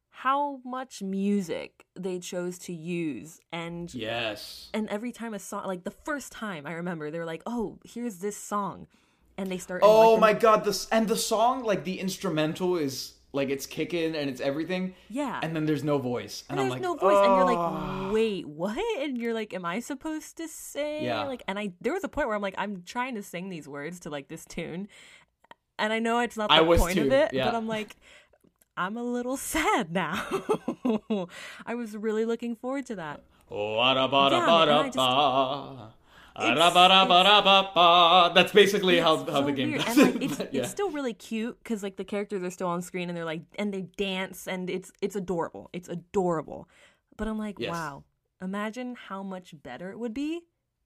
how much music they chose to use and Yes. and every time a song like the first time I remember they were like, "Oh, here's this song." And they start Oh like, my God! This and the song, like the instrumental, is like it's kicking and it's everything. Yeah. And then there's no voice, and, and I'm there's like, no voice, and you're "Oh." like, wait, what? And you're like, am I supposed to say? Yeah. Like, and I there was a point where I'm like, I'm trying to sing these words to like this tune, and I know it's not the point of it, yeah. but I'm like, I'm a little [LAUGHS] sad now. [LAUGHS] I was really looking forward to that. Ah-da-ba-da-ba-da-ba-ba. Uh, That's basically how, how so the game weird. does and, like, it. [LAUGHS] it's, but yeah. it's still really cute because like the characters are still on screen and they're like and they dance and it's it's adorable. It's adorable. But I'm like, Yes. wow. Imagine how much better it would be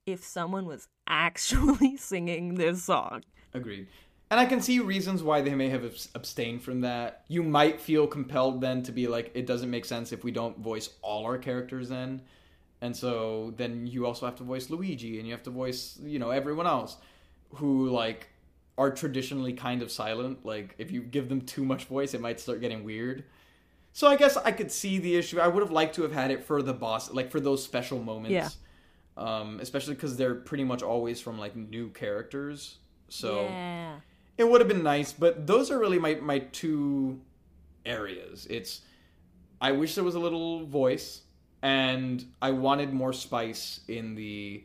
if someone was [LAUGHS] actually singing this song. Agreed. And I can see reasons why they may have abstained from that. You might feel compelled then to be like, it doesn't make sense if we don't voice all our characters then. And so then you also have to voice Luigi and you have to voice, you know, everyone else who like are traditionally kind of silent. Like if you give them too much voice, it might start getting weird. So I guess I could see the issue. I would have liked to have had it for the boss, like for those special moments. Yeah. Um, especially because they're pretty much always from like new characters. So yeah. it would have been nice, but those are really my my two areas. It's I wish there was a little voice, and I wanted more spice in the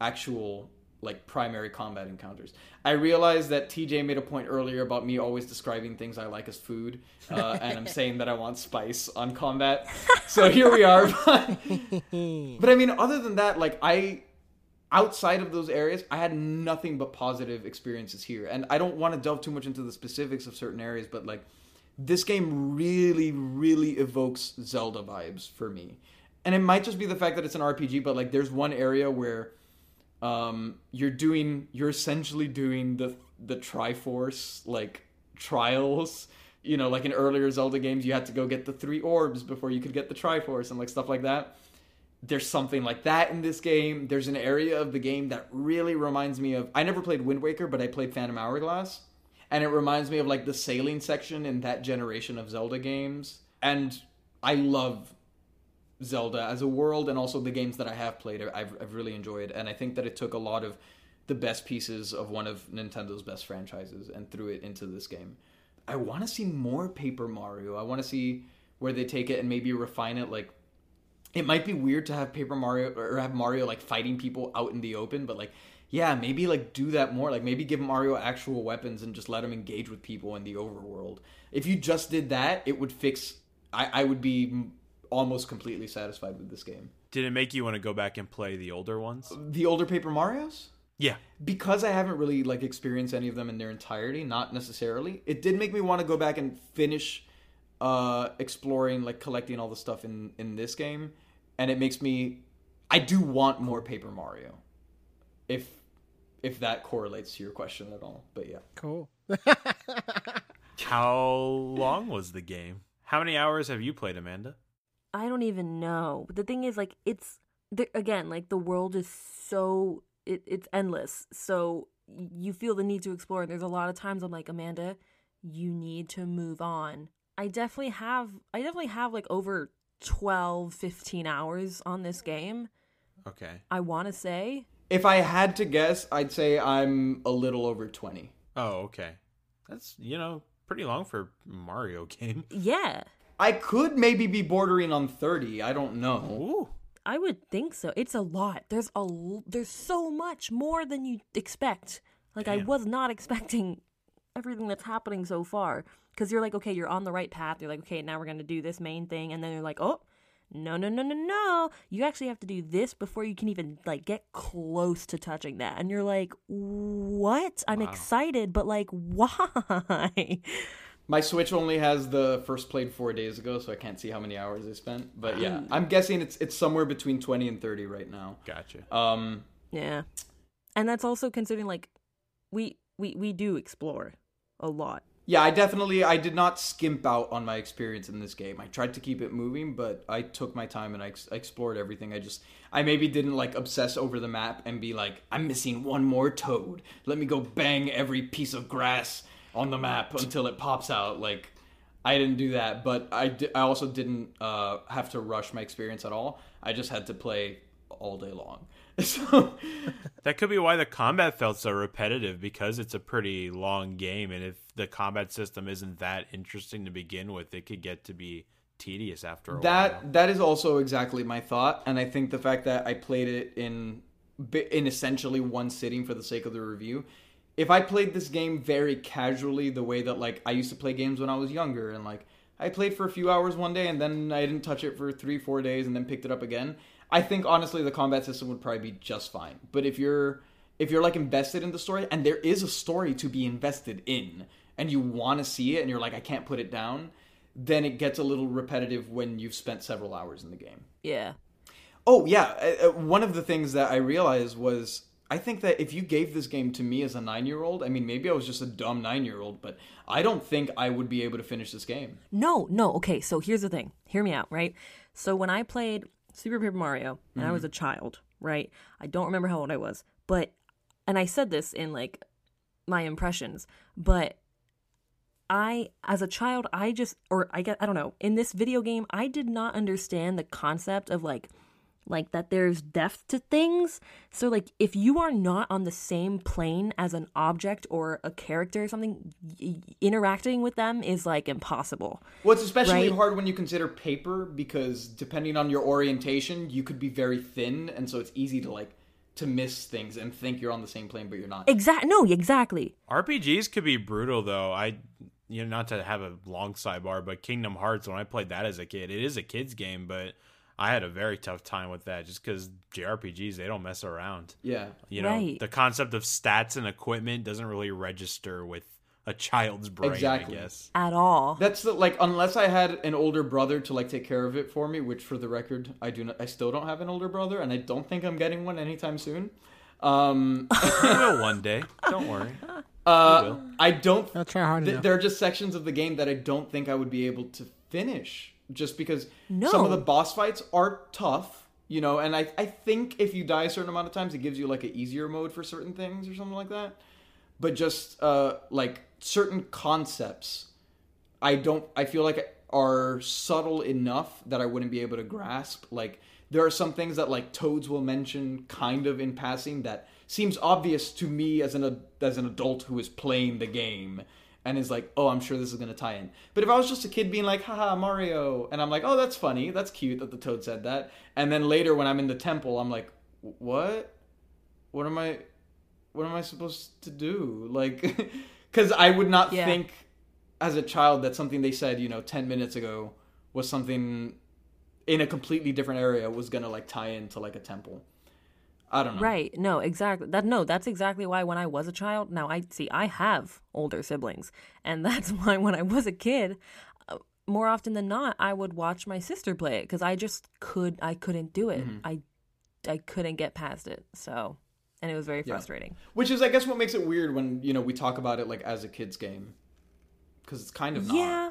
actual like primary combat encounters. I realized that TJ made a point earlier about me always describing things I like as food, uh, and I'm [LAUGHS] saying that I want spice on combat. So here we are. [LAUGHS] but I mean, other than that, like I outside of those areas, I had nothing but positive experiences here. And I don't want to delve too much into the specifics of certain areas, but like this game really, really evokes Zelda vibes for me. And it might just be the fact that it's an RPG, but like there's one area where um you're doing you're essentially doing the the Triforce like trials. You know, like in earlier Zelda games, you had to go get the three orbs before you could get the Triforce and like stuff like that there's something like that in this game. There's an area of the game that really reminds me of. I never played Wind Waker, but I played Phantom Hourglass, and it reminds me of like the sailing section in that generation of Zelda games. And I love Zelda as a world, and also the games that I have played. I've I've really enjoyed, and I think that it took a lot of the best pieces of one of Nintendo's best franchises and threw it into this game. I want to see more Paper Mario. I want to see where they take it and maybe refine it like it might be weird to have Paper Mario or have Mario like fighting people out in the open, but like, yeah, maybe like do that more. Like maybe give Mario actual weapons and just let him engage with people in the overworld. If you just did that, it would fix. I, I would be almost completely satisfied with this game. Did it make you want to go back and play the older ones? The older Paper Mario's, Yeah. because I haven't really like experienced any of them in their entirety, not necessarily. It did make me want to go back and finish uh exploring like collecting all the stuff in in this game and it makes me I do want more Paper Mario. If if that correlates to your question at all. But yeah. Cool. [LAUGHS] How long was the game? How many hours have you played, Amanda? I don't even know. But the thing is, like, it's the, again, like the world is so it, it's endless. So you feel the need to explore. And there's a lot of times I'm like, Amanda, you need to move on. I definitely have. I definitely have like over 12, 15 hours on this game. Okay. I want to say. If I had to guess, I'd say I'm a little over 20. Oh, okay. That's, you know, pretty long for Mario [LAUGHS] game. Yeah, I could maybe be bordering on 30. I don't know. Ooh. I would think so. It's a lot. There's a l- there's so much more than you expect. Like I was not [LAUGHS] expecting everything that's happening so far because you're like, okay, you're on the right path. You're like, okay, now we're gonna do this main thing, and then you're like, oh, no, no, no, no, no. You actually have to do this before you can even like get close to touching that, and you're like, what? I'm Wow. excited, but like, [LAUGHS] why? My Switch only has the first played 4 days ago, so I can't see how many hours I spent. But yeah, I'm guessing it's it's somewhere between 20 and 30 right now. Gotcha. Um yeah, and that's also considering like we we we do explore a lot. Yeah, I definitely I did not skimp out on my experience in this game. I tried to keep it moving, but I took my time and I, ex- I explored everything. I just I maybe didn't like obsess over the map and be like, I'm missing one more toad. Let me go bang every piece of grass on the map until it pops out. Like I didn't do that, but I di- I also didn't uh, have to rush my experience at all. I just had to play all day long. [LAUGHS] So That could be why the combat felt so repetitive because it's a pretty long game, and if the combat system isn't that interesting to begin with, it could get to be tedious after a while. that that is also exactly my thought, and I think the fact that I played it in in essentially one sitting for the sake of the review. If I played this game very casually, the way that like I used to play games when I was younger, and like I played for a few hours one day and then I didn't touch it for three, four days, and then picked it up again. I think honestly the combat system would probably be just fine. But if you're if you're like invested in the story, and there is a story to be invested in, and you want to see it, and you're like I can't put it down, then it gets a little repetitive when you've spent several hours in the game. Yeah. Oh yeah, one of the things that I realized was I think that if you gave this game to me as a nine year old, I mean maybe I was just a dumb nine year old, but I don't think I would be able to finish this game. No, no. Okay, so here's the thing. Hear me out, right? So when I played Super Paper Mario and I mm-hmm. was a child, right? I don't remember how old I was, but and I said this in like my impressions, but I as a child, I just or I get I don't know, in this video game, I did not understand the concept of like like that there's depth to things. So like if you are not on the same plane as an object or a character or something, y- interacting with them is like impossible. Well, it's especially Right. hard when you consider paper because depending on your orientation, you could be very thin, and so it's easy to like to miss things and think you're on the same plane, but you're not. Exact no, exactly. RPGs could be brutal though. I you know not to have a long sidebar, but Kingdom Hearts when I played that as a kid, it is a kids game, but I had a very tough time with that just because JRPGs they don't mess around. Yeah. You know, Right. the concept of stats and equipment doesn't really register with a child's brain. Exactly. I guess. At all. That's the, like unless I had an older brother to like take care of it for me, which for the record I do not. I still don't have an older brother, and I don't think I'm getting one anytime soon. Um, [LAUGHS] You will one day. Don't worry. uh, will. I don't. I'll try hard th- enough. there are just sections of the game that I don't think I would be able to finish, just because No. some of the boss fights are tough. You know, and I I think if you die a certain amount of times, it gives you like an easier mode for certain things or something like that. But just uh, like certain concepts I don't I feel like are subtle enough that I wouldn't be able to grasp. Like there are some things that like Toads will mention kind of in passing that seems obvious to me as an as an adult who is playing the game and is like, "Oh, I'm sure this is going to tie in." But if I was just a kid being like, "Haha, Mario." And I'm like, "Oh, that's funny. That's cute that the Toad said that." And then later when I'm in the temple, I'm like, "What? What am I what am I supposed to do?" [LAUGHS] Like cuz I would not Yeah. think as a child that something they said, you know, 10 minutes ago was something in a completely different area was going to like tie into like a temple. I don't know. Right. No, exactly. That no, that's exactly why when I was a child, now I see I have older siblings, and [LAUGHS] that's why when I was a kid, uh, more often than not, I would watch my sister play it cuz I just could I couldn't do it. Mm-hmm. I I couldn't get past it. So, and it was very frustrating. Which is I guess what makes it weird when, you know, we talk about it like as a kids game. Cuz it's kind of not. Yeah.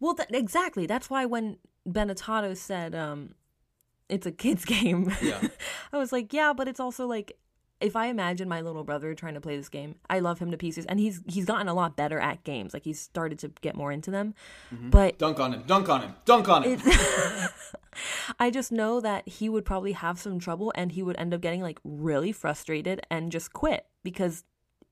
Well, that, exactly. That's why when Benetato said um it's a kids [LAUGHS] game. Yeah. I was like, yeah, but it's also like if I imagine my little brother trying to play this game, I love him to pieces and he's he's gotten a lot better at games. Like he's started to get more into them. Mm-hmm. But Dunk on him. Dunk on him. Dunk on him. [LAUGHS] I just know that he would probably have some trouble and he would end up getting like really frustrated and just quit because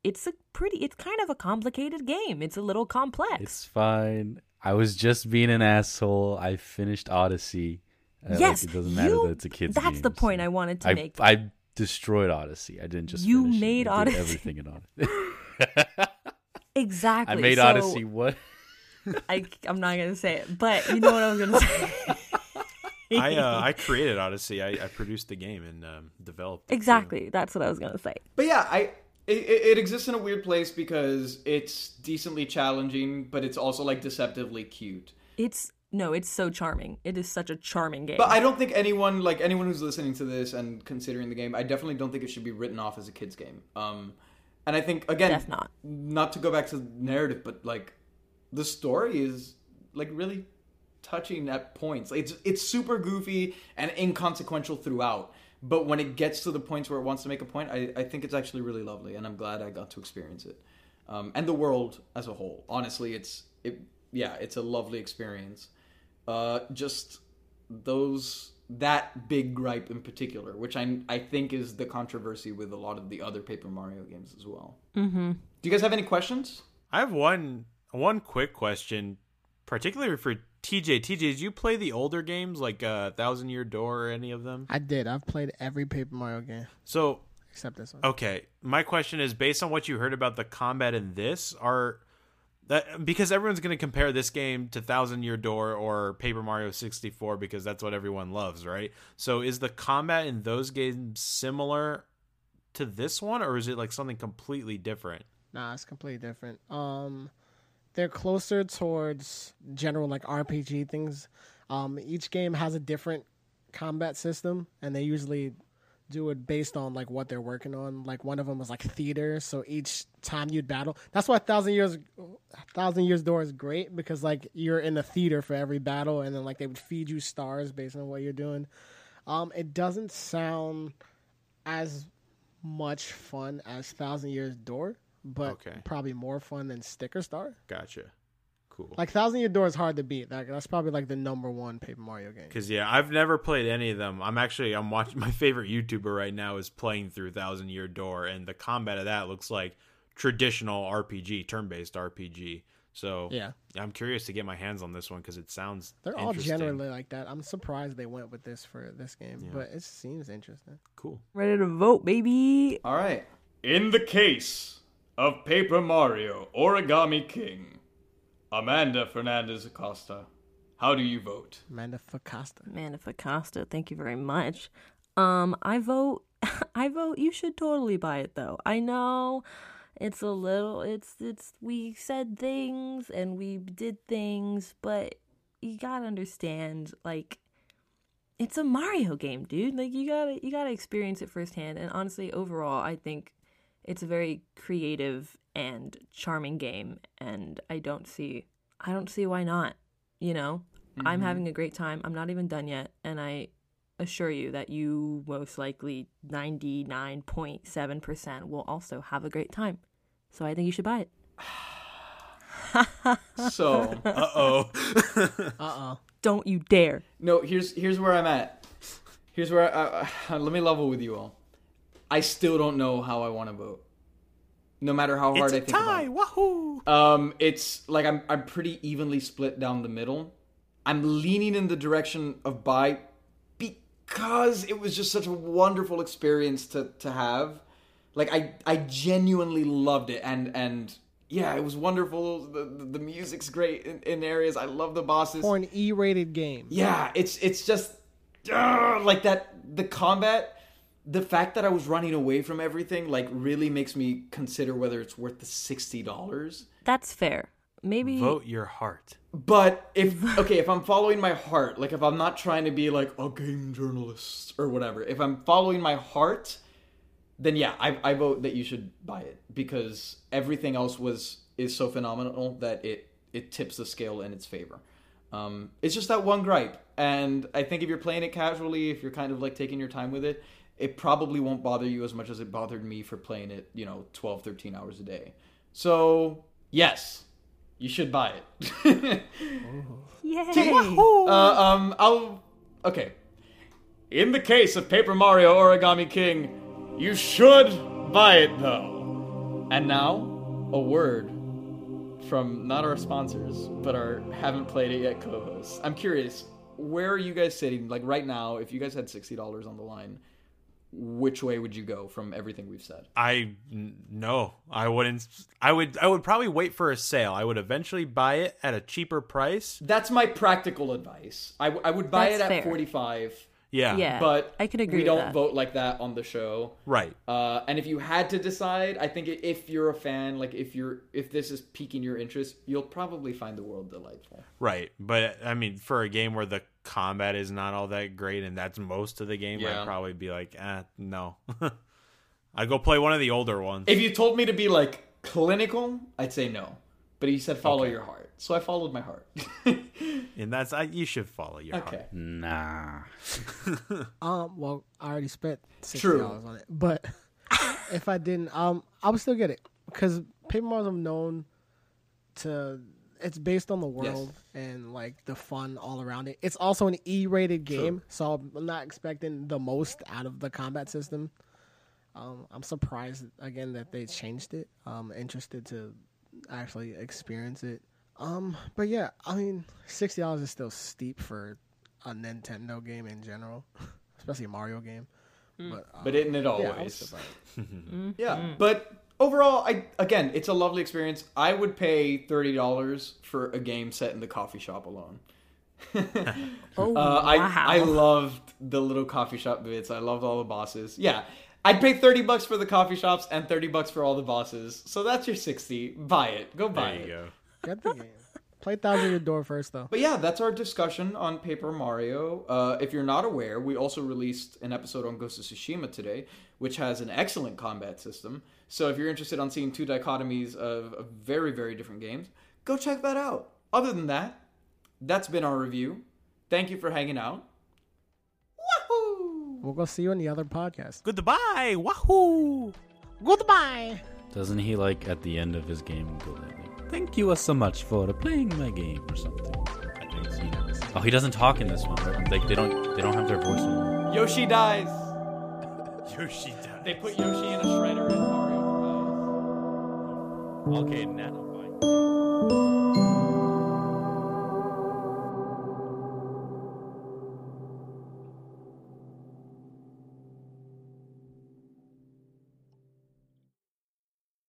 it's a pretty it's kind of a complicated game. It's a little complex. It's fine. I was just being an asshole. I finished Odyssey. Uh, like, yes, it doesn't matter you- that it's a kid's That's game, the point so- I wanted to I, make. I destroyed Odyssey. I didn't just You finish it. made I did Odyssey. everything in [LAUGHS] Odyssey. [LAUGHS] exactly. I made So, Odyssey. What? [LAUGHS] I I'm not gonna say it, but you know what I was gonna say. I uh, I created Odyssey. I, I produced the game and um, developed. it, too. exactly. That's what I was gonna say. But yeah, I it, it it exists in a weird place because it's decently challenging, but it's also like deceptively cute. It's no, it's so charming. It is such a charming game. But I don't think anyone like anyone who's listening to this and considering the game, I definitely don't think it should be written off as a kids game. Um, and I think again, Def not. not to go back to the narrative, but like the story is like really touching at points. Like, it's it's super goofy and inconsequential throughout. But when it gets to the points where it wants to make a point, I, I think it's actually really lovely, and I'm glad I got to experience it. Um, and the world as a whole, honestly, it's it yeah, it's a lovely experience. Uh, just those that big gripe in particular, which I I think is the controversy with a lot of the other Paper Mario games as well. Mm-hmm. Do you guys have any questions? I have one one quick question, particularly for TJ. TJ, did you play the older games like uh, Thousand Year Door or any of them? I did. I've played every Paper Mario game So except this one. Okay, my question is based on what you heard about the combat in this are that because everyone's going to compare this game to Thousand Year Door or Paper Mario 64 because that's what everyone loves, right? So is the combat in those games similar to this one or is it like something completely different? Nah, it's completely different. Um, they're closer towards general like RPG things. Um, each game has a different combat system, and they usually do it based on like what they're working on. Like one of them was like theater, so each time you'd battle, that's why Thousand Years, Thousand Years Door is great because like you're in the theater for every battle, and then like they would feed you stars based on what you're doing. Um, it doesn't sound as much fun as Thousand Years Door, but Okay. probably more fun than Sticker Star. Gotcha. Cool. Like Thousand Year Door is hard to beat. Like that's probably like the number one Paper Mario game. Cuz yeah, I've never played any of them. I'm actually I'm watching [LAUGHS] my favorite YouTuber right now is playing through Thousand Year Door and the combat of that looks like traditional RPG, turn-based RPG. So Yeah, I'm curious to get my hands on this one because it sounds they're all generally like that. I'm surprised they went with this for this game, Yeah. but it seems interesting. cool. Ready to vote, baby. All right. In the case of Paper Mario Origami King, Amanda Fernandez Acosta, how do you vote? Amanda Facasta. Amanda Costa, thank you very much. Um, I vote. [LAUGHS] I vote. You should totally buy it, though. I know it's a little. It's it's. We said things and we did things, but you gotta understand, like, it's a Mario game, dude. Like, you gotta you gotta experience it firsthand. And honestly, overall, I think it's a very creative and charming game, and I don't see. I don't see why not. You know, I'm having a great time. I'm not even done yet, and I assure you that you most likely 99.7% will also have a great time. So I think you should buy it. [SIGHS] So, Uh oh. Uh oh. Don't you dare. no, here's here's where I'm at. Here's where I, I, let me level with you all. I still don't know how I want to vote. No matter how hard I think about tie. it. Wahoo! Um, it's like I'm I'm pretty evenly split down the middle. I'm leaning in the direction of buy because it was just such a wonderful experience to to have. Like I I genuinely loved it and and yeah, it was wonderful. The the, the music's great in, in areas. I love the bosses. For an E-rated game. Yeah, it's it's just uh, like that. The combat, the fact that I was running away from everything, like really makes me consider whether it's worth the sixty dollars. That's fair. Maybe Vote your heart. But if okay, if I'm following my heart, like if I'm not trying to be like a game journalist or whatever, if I'm following my heart, then yeah, I, I vote that you should buy it because everything else was is so phenomenal that it it tips the scale in its favor. Um, it's just that one gripe, and I think if you're playing it casually, if you're kind of like taking your time with it, it probably won't bother you as much as it bothered me for playing it, you know, 12, 13 hours a day. So yes, you should buy it. [LAUGHS] Yay. Uh, um, I'll. Okay. In the case of Paper Mario Origami King, you should buy it though. And now, a word from not our sponsors, but our haven't played it yet co-hosts. I'm curious, where are you guys sitting? Like right now, if you guys had sixty dollars on the line, which way would you go from everything we've said? I no, I wouldn't. I would. I would probably wait for a sale. I would eventually buy it at a cheaper price. That's my practical advice. I, I would buy That's it at fair. forty-five, Yeah. Yeah. but I could agree We don't that. vote like that on the show. Right. Uh, and if you had to decide, I think if you're a fan, like if you're if this is piquing your interest, you'll probably find the world delightful. Right. But I mean, for a game where the combat is not all that great, and that's most of the game, Yeah. I'd probably be like, eh, no. [LAUGHS] I'd go play one of the older ones. If you told me to be like clinical, I'd say no. But he said follow Okay. your heart, so I followed my heart. [LAUGHS] and that's I, you should follow your okay. heart. Nah. [LAUGHS] Um, well, I already spent sixty True. dollars on it, but [LAUGHS] if I didn't, um, I would still get it because Paper Mario's known to it's based on the world and like the fun all around it. It's also an E-rated game, so I'm not expecting the most out of the combat system. Um, I'm surprised again that they changed it. I'm interested to actually experience it. Um, but yeah, I mean, sixty dollars is still steep for a Nintendo game in general, [LAUGHS] especially a Mario game. But, um, But isn't it yeah, I always? surprised. [LAUGHS] Yeah, but overall, I again, it's a lovely experience. I would pay thirty dollars for a game set in the coffee shop alone. [LAUGHS] Oh, Uh, I wow. I loved the little coffee shop bits. I loved all the bosses. Yeah, I'd pay thirty bucks for the coffee shops and thirty bucks for all the bosses. So that's your sixty. Buy it. Go buy There you it. go. Get the game. Play Thousand Year Door first though. But yeah, that's our discussion on Paper Mario. Uh, if you're not aware, we also released an episode on Ghost of Tsushima today, which has an excellent combat system. So if you're interested on seeing two dichotomies of, of very, very different games, go check that out. Other than that, that's been our review. Thank you for hanging out. Woohoo! We'll go see you in the other podcast. Goodbye. Wahoo. Goodbye. Doesn't he like at the end of his game go like, "Thank you so much for playing my game" or something? I think so. Oh, he doesn't talk in this one. Like they don't they don't have their voice. anymore. Yoshi dies. [LAUGHS] Yoshi dies. They put Yoshi in a shredder in Mario Bros. Okay, now.